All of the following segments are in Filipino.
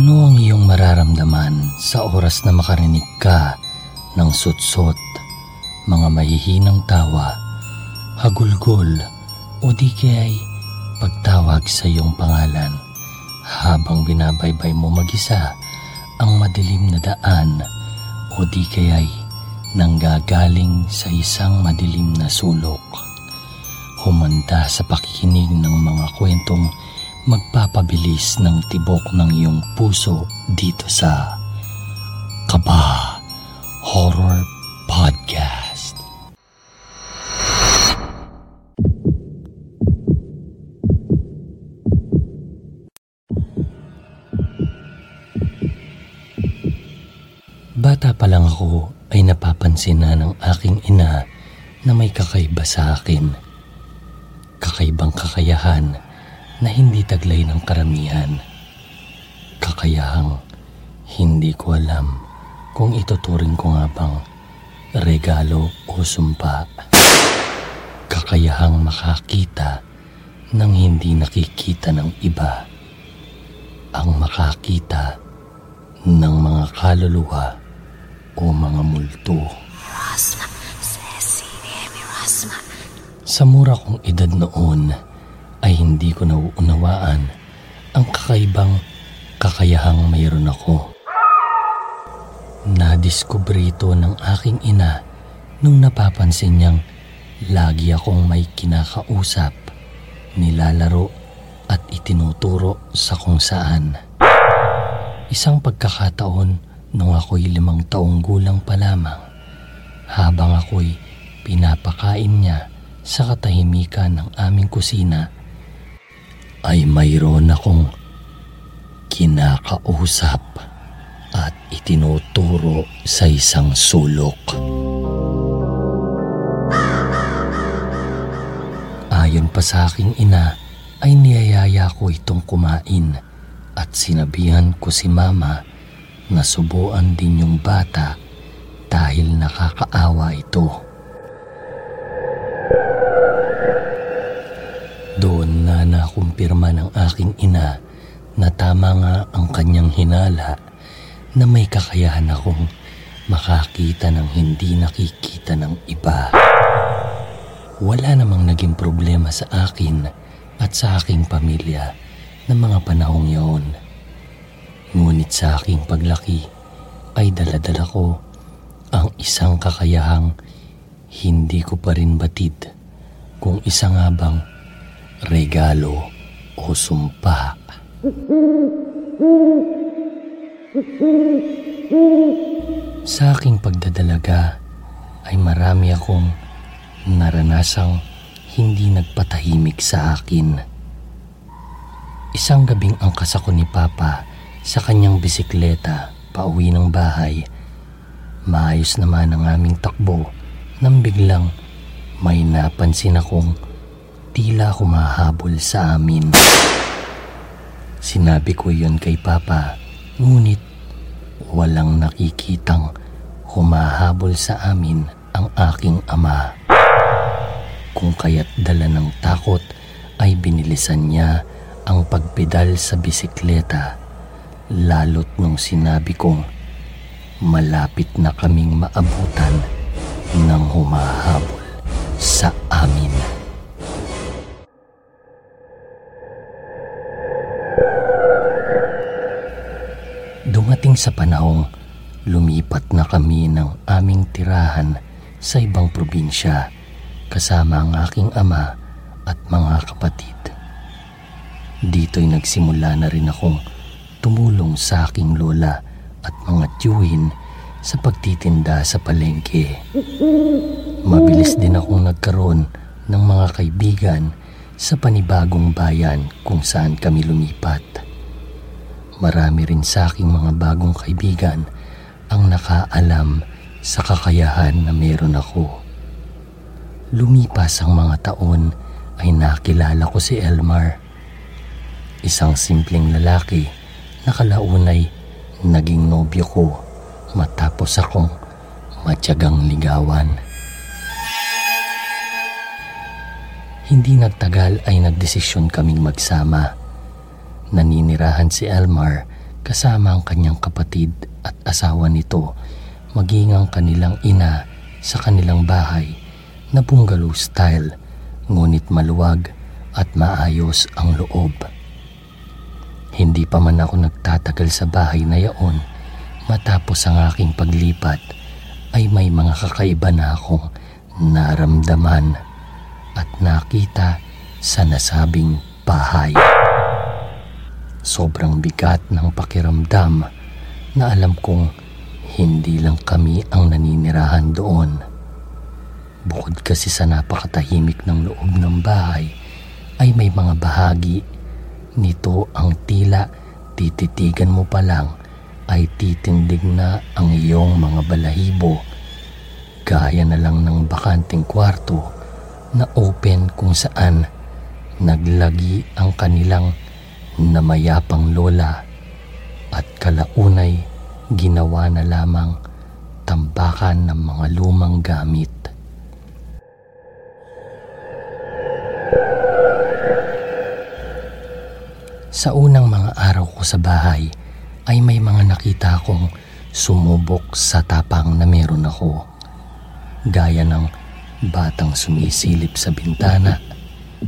Ano ang iyong mararamdaman sa oras na makarinig ka ng sutsot, mga mahihinang tawa, hagulgol o di kaya'y pagtawag sa iyong pangalan habang binabaybay mo mag-isa ang madilim na daan o di kaya'y nanggagaling sa isang madilim na sulok. Humanda sa pakikinig ng mga kwentong magpapabilis ng tibok ng iyong puso dito sa Kaba Horror Podcast. Bata pa lang ako ay napapansin na ng aking ina na may kakaiba sa akin. Kakaibang kakayahan na hindi taglay ng karamihan. Kakayahang hindi ko alam kung ituturing ko nga bang regalo o sumpa. Kakayahang makakita ng hindi nakikita ng iba. Ang makakita ng mga kaluluwa o mga multo. Sa mura kong edad noon ay hindi ko nauunawaan ang kakaibang kakayahang mayroon ako. Nadiskubre ito ng aking ina nung napapansin niyang lagi akong may kinakausap, nilalaro at itinuturo sa kung saan. Isang pagkakataon nung ako'y limang taong gulang pa lamang habang ako'y pinapakain niya sa katahimikan ng aming kusina ay mayroon akong kinakausap at itinuturo sa isang sulok. Ayon pa sa aking ina ay niyayaya ko itong kumain at sinabihan ko si mama na subuan din yung bata dahil nakakaawa ito. Nakumpirma ng aking ina na tama nga ang kanyang hinala na may kakayahan akong makakita ng hindi nakikita ng iba. Wala namang naging problema sa akin at sa aking pamilya ng mga panahong yaon. Ngunit sa aking paglaki ay daladala ko ang isang kakayahang hindi ko pa rin batid kung isa nga bang regalo o sumpa. Sa aking pagdadalaga ay marami akong naranasang hindi nagpatahimik sa akin. Isang gabing angkas ako ni Papa sa kanyang bisikleta pauwi ng bahay. Maayos naman ang aming takbo nang biglang may napansin akong tila humahabol sa amin. Sinabi ko yon kay Papa, ngunit walang nakikitang humahabol sa amin ang aking ama. Kung kaya't dala ng takot ay binilisan niya ang pagpedal sa bisikleta lalo't nung sinabi kong malapit na kaming maabutan ng humahabol sa amin. Dumating sa panahong lumipat na kami ng aming tirahan sa ibang probinsya kasama ang aking ama at mga kapatid. Dito'y nagsimula na rin akong tumulong sa aking lola at mga tiyuhin sa pagtitinda sa palengke. Mabilis din akong nagkaroon ng mga kaibigan sa panibagong bayan kung saan kami lumipat. Marami rin sa aking mga bagong kaibigan ang nakaalam sa kakayahan na meron ako. Lumipas ang mga taon ay nakilala ko si Elmar. Isang simpleng lalaki na kalaunay naging nobyo ko matapos akong matyagang ligawan. Hindi nagtagal ay nagdesisyon kaming magsama. Naninirahan si Elmar kasama ang kanyang kapatid at asawa nito maging ang kanilang ina sa kanilang bahay na bungalow style ngunit maluwag at maayos ang loob. Hindi pa man ako nagtatagal sa bahay na yaon matapos ang aking paglipat ay may mga kakaiba na akong naramdaman at nakita sa nasabing bahay. Sobrang bigat ng pakiramdam na alam kong hindi lang kami ang naninirahan doon. Bukod kasi sa napakatahimik ng loob ng bahay, ay may mga bahagi nito ang tila tititigan mo pa lang ay titindig na ang iyong mga balahibo gaya na lang ng bakanting kwarto na open kung saan naglagi ang kanilang namayapang lola at kalaunay ginawa na lamang tambakan ng mga lumang gamit. Sa unang mga araw ko sa bahay ay may mga nakita akong sumubok sa tapang na meron ako. Gaya ng batang sumisilip sa bintana,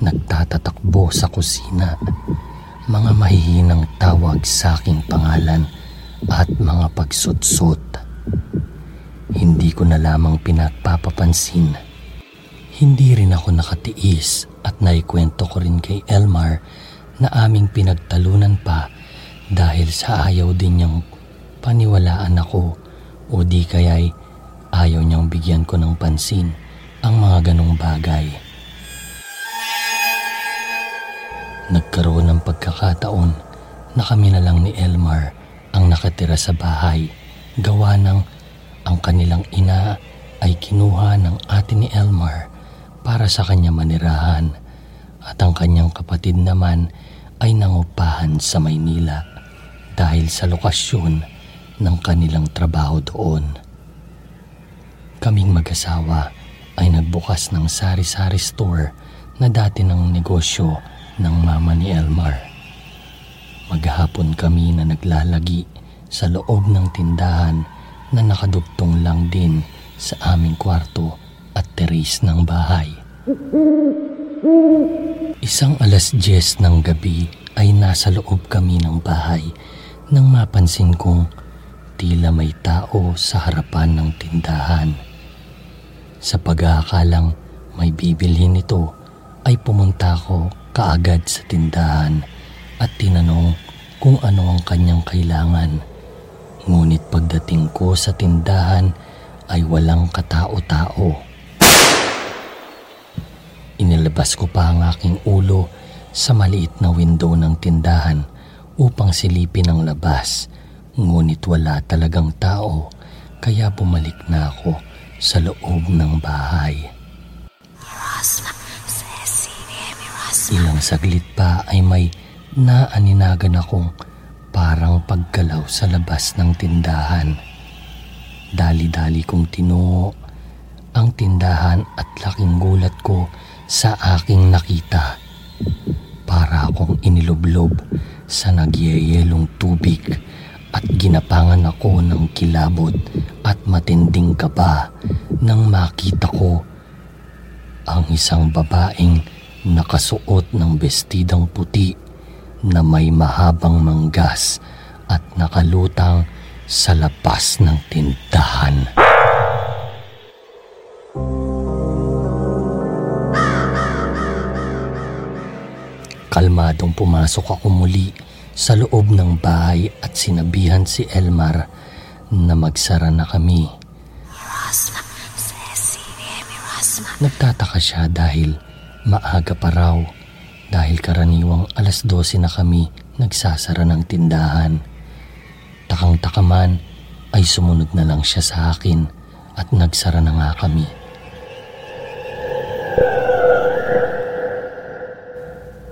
nagtatatakbo sa kusina, mga mahihinang tawag sa aking pangalan at mga pagsutsot. Hindi ko na lamang pinagpapapansin. Hindi rin ako nakatiis at naikwento ko rin kay Elmar na aming pinagtalunan pa dahil sa ayaw din niyang paniwalaan ako o di kaya'y ayaw niyang bigyan ko ng pansin ang mga ganong bagay. Nagkaroon ng pagkakataon na kami na lang ni Elmar ang nakatira sa bahay gawa ng ang kanilang ina ay kinuha ng ate ni Elmar para sa kanya manirahan at ang kanyang kapatid naman ay nangupahan sa Maynila dahil sa lokasyon ng kanilang trabaho doon. Kaming mag-asawa ay nagbukas ng sari-sari store na dati ng negosyo ng mama ni Elmar. Maghapon kami na naglalagi sa loob ng tindahan na nakadugtong lang din sa aming kwarto at teres ng bahay. Isang alas 10 ng gabi ay nasa loob kami ng bahay nang mapansin kong tila may tao sa harapan ng tindahan. Sa pag-aakalang may bibilhin nito ay pumunta ako kaagad sa tindahan at tinanong kung ano ang kanyang kailangan. Ngunit pagdating ko sa tindahan ay walang katao-tao. Inilabas ko pa ang aking ulo sa maliit na window ng tindahan upang silipin ang labas. Ngunit wala talagang tao kaya bumalik na ako sa loob ng bahay. Ilang saglit pa ay may naaninagan akong parang paggalaw sa labas ng tindahan. Dali-dali kong tinungo ang tindahan at laking gulat ko sa aking nakita. Para akong iniloblob sa nagyayelong tubig at ginapangan ako ng kilabot at matinding kaba nang makita ko ang isang babaeng nakasuot ng bestidang puti na may mahabang manggas at nakalutang sa lapas ng tindahan. Kalmadong pumasok ako muli sa loob ng bahay at sinabihan si Elmar na magsara na kami. Nagtataka siya dahil maaga pa raw dahil karaniwang alas 12 na kami nagsasara ng tindahan. Takang-taka man ay sumunod na lang siya sa akin at nagsara na nga kami.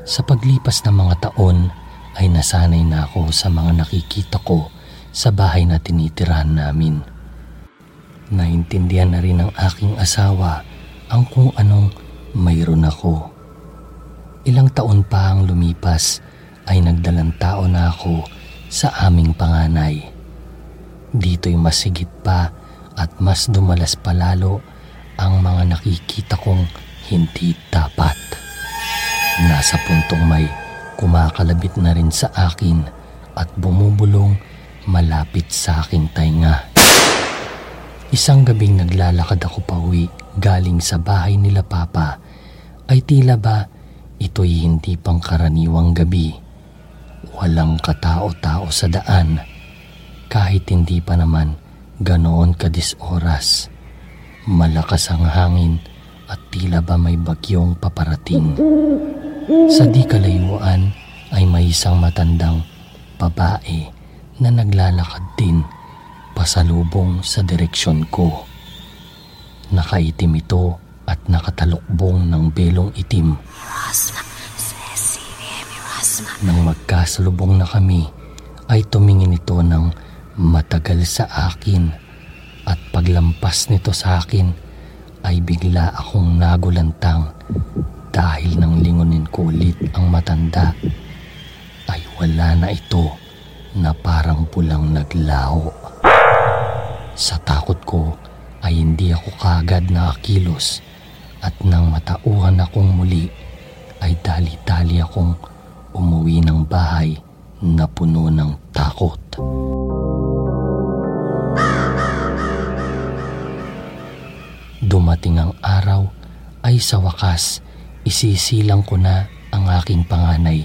Sa paglipas ng mga taon ay nasanay na ako sa mga nakikita ko sa bahay na tinitirahan namin. Naintindihan na rin ng aking asawa ang kung anong mayroon ako. Ilang taon pa ang lumipas ay nagdalang tao na ako sa aming panganay. Dito'y masigit pa at mas dumalas palalo ang mga nakikita kong hindi dapat. Nasa puntong may kumakalabit na rin sa akin at bumubulong malapit sa aking tainga. Isang gabing naglalakad ako pa uwi galing sa bahay nila Papa ay tila ba ito'y hindi pangkaraniwang gabi Walang katao-tao sa daan kahit hindi pa naman ganoon kadis oras. Malakas ang hangin at tila ba may bagyong paparating. Sa di kalayuan ay may isang matandang babae na naglalakad din pasalubong sa direksyon ko. Nakaitim ito at nakatalukbong ng belong itim. Nang magkasalubong na kami, ay tumingin ito ng matagal sa akin at paglampas nito sa akin ay bigla akong nagulantang dahil nang lingunin ko ulit ang matanda ay wala na ito na parang pulang naglaho. Sa takot ko ay hindi ako kagad na akilos at nang matauhan akong muli ay dali-dali akong umuwi ng bahay na puno ng takot. Dumating ang araw ay sa wakas isisilang ko na ang aking panganay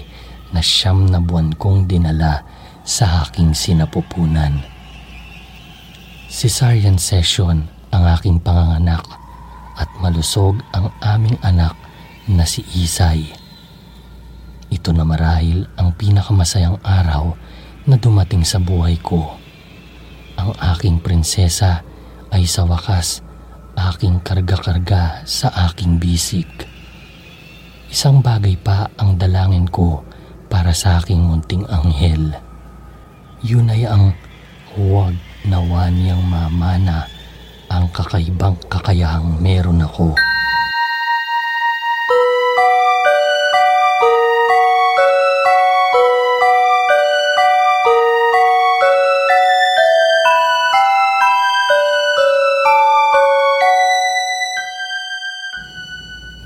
na siyam na buwan kong dinala sa aking sinapupunan. Cesarean session ang aking panganganak at malusog ang aming anak na si Isay. Ito na marahil ang pinakamasayang araw na dumating sa buhay ko. Ang aking prinsesa ay sa wakas aking karga-karga sa aking bisik. Isang bagay pa ang dalangin ko para sa aking munting anghel. Yun ay ang huwag nawa niyang mamana ang kakaibang kakayahang meron ako.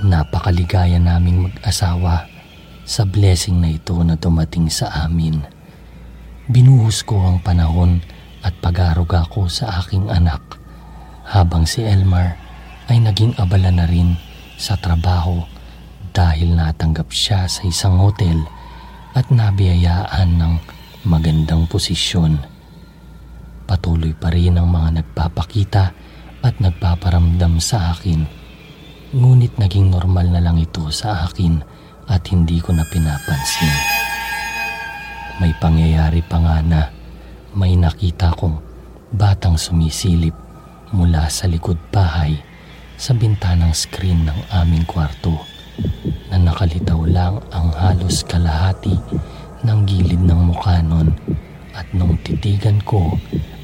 Napakaligaya naming mag-asawa sa blessing na ito na dumating sa amin. Binuhos ko ang panahon at pag-aruga ko sa aking anak habang si Elmar ay naging abala na rin sa trabaho dahil natanggap siya sa isang hotel at nabiyayaan ng magandang posisyon. Patuloy pa rin ang mga nagpapakita at nagpaparamdam sa akin Ngunit naging normal na lang ito sa akin at hindi ko na pinapansin. May pangyayari pa nga na may nakita kong batang sumisilip mula sa likod bahay sa bintanang screen ng aming kwarto na nakalitaw lang ang halos kalahati ng gilid ng mukha nun at nung titigan ko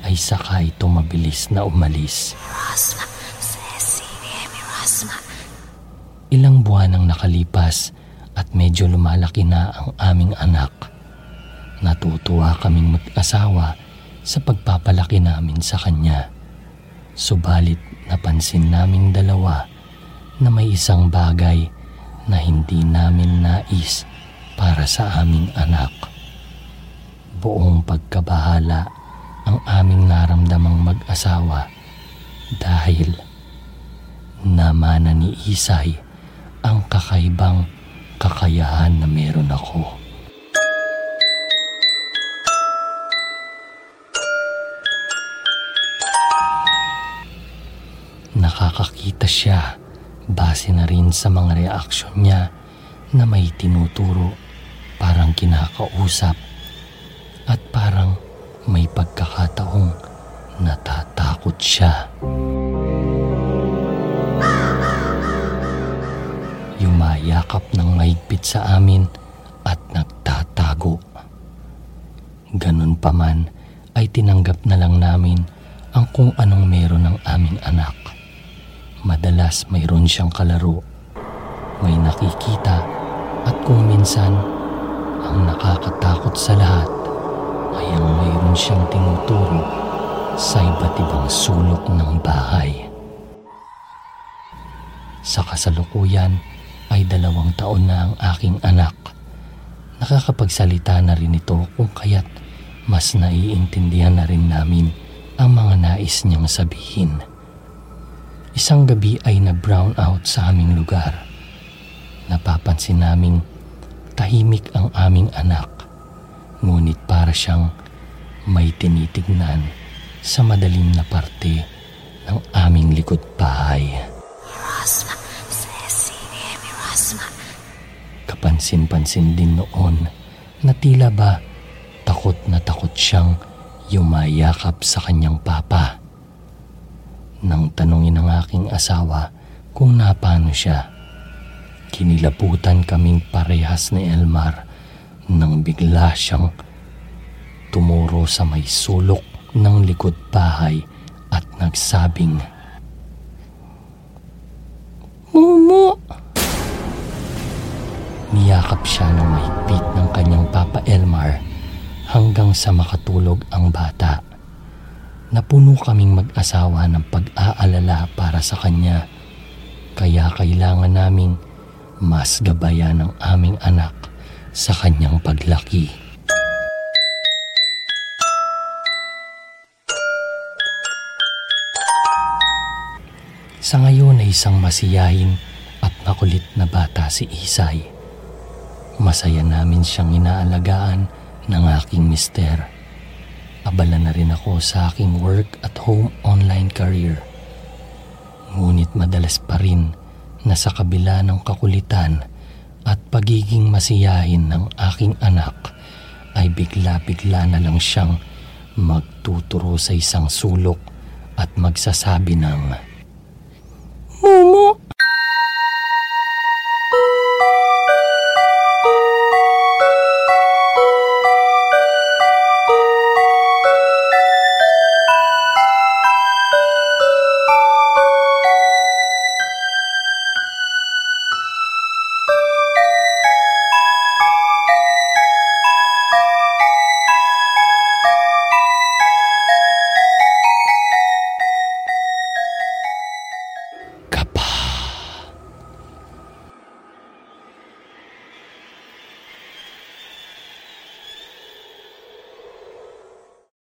ay sakay tumabilis na umalis. Rosma, Ilang buwan ang nakalipas at medyo lumalaki na ang aming anak. Natutuwa kaming mag-asawa sa pagpapalaki namin sa kanya. Subalit napansin naming dalawa na may isang bagay na hindi namin nais para sa aming anak. Buong pagkabahala ang aming naramdamang mag-asawa dahil namana ni Isay ang kakaibang kakayahan na meron ako. Nakakakita siya base na rin sa mga reaksyon niya na may tinuturo parang kinakausap at parang may pagkakataong natatakot siya. yumayakap ng mahigpit sa amin at nagtatago. Ganun pa man ay tinanggap na lang namin ang kung anong meron ng aming anak. Madalas mayroon siyang kalaro, may nakikita at kung minsan ang nakakatakot sa lahat ay ang mayroon siyang tinuturo sa iba't ibang sulok ng bahay. Sa kasalukuyan ay dalawang taon na ang aking anak. Nakakapagsalita na rin ito kung kaya't mas naiintindihan na rin namin ang mga nais niyang sabihin. Isang gabi ay na-brown out sa aming lugar. Napapansin naming tahimik ang aming anak. Ngunit para siyang may tinitignan sa madalim na parte ng aming likod bahay. Mirasma, Ceci, Mirasma. Kapansin-pansin din noon na tila ba takot na takot siyang yumayakap sa kanyang papa. Nang tanungin ng aking asawa kung napano siya, kinilabutan kaming parehas ni Elmar nang bigla siyang tumuro sa may sulok ng likod bahay at nagsabing, Mumu! Niyakap siya ng mahigpit ng kanyang Papa Elmar hanggang sa makatulog ang bata. Napuno kaming mag-asawa ng pag-aalala para sa kanya kaya kailangan naming mas gabayan ng aming anak sa kanyang paglaki. Sa ngayon ay isang masiyahin at makulit na bata si Isay. Masaya namin siyang inaalagaan ng aking mister. Abala na rin ako sa aking work at home online career. Ngunit madalas pa rin na sa kabila ng kakulitan at pagiging masiyahin ng aking anak ay bigla-bigla na lang siyang magtuturo sa isang sulok at magsasabi ng Momo,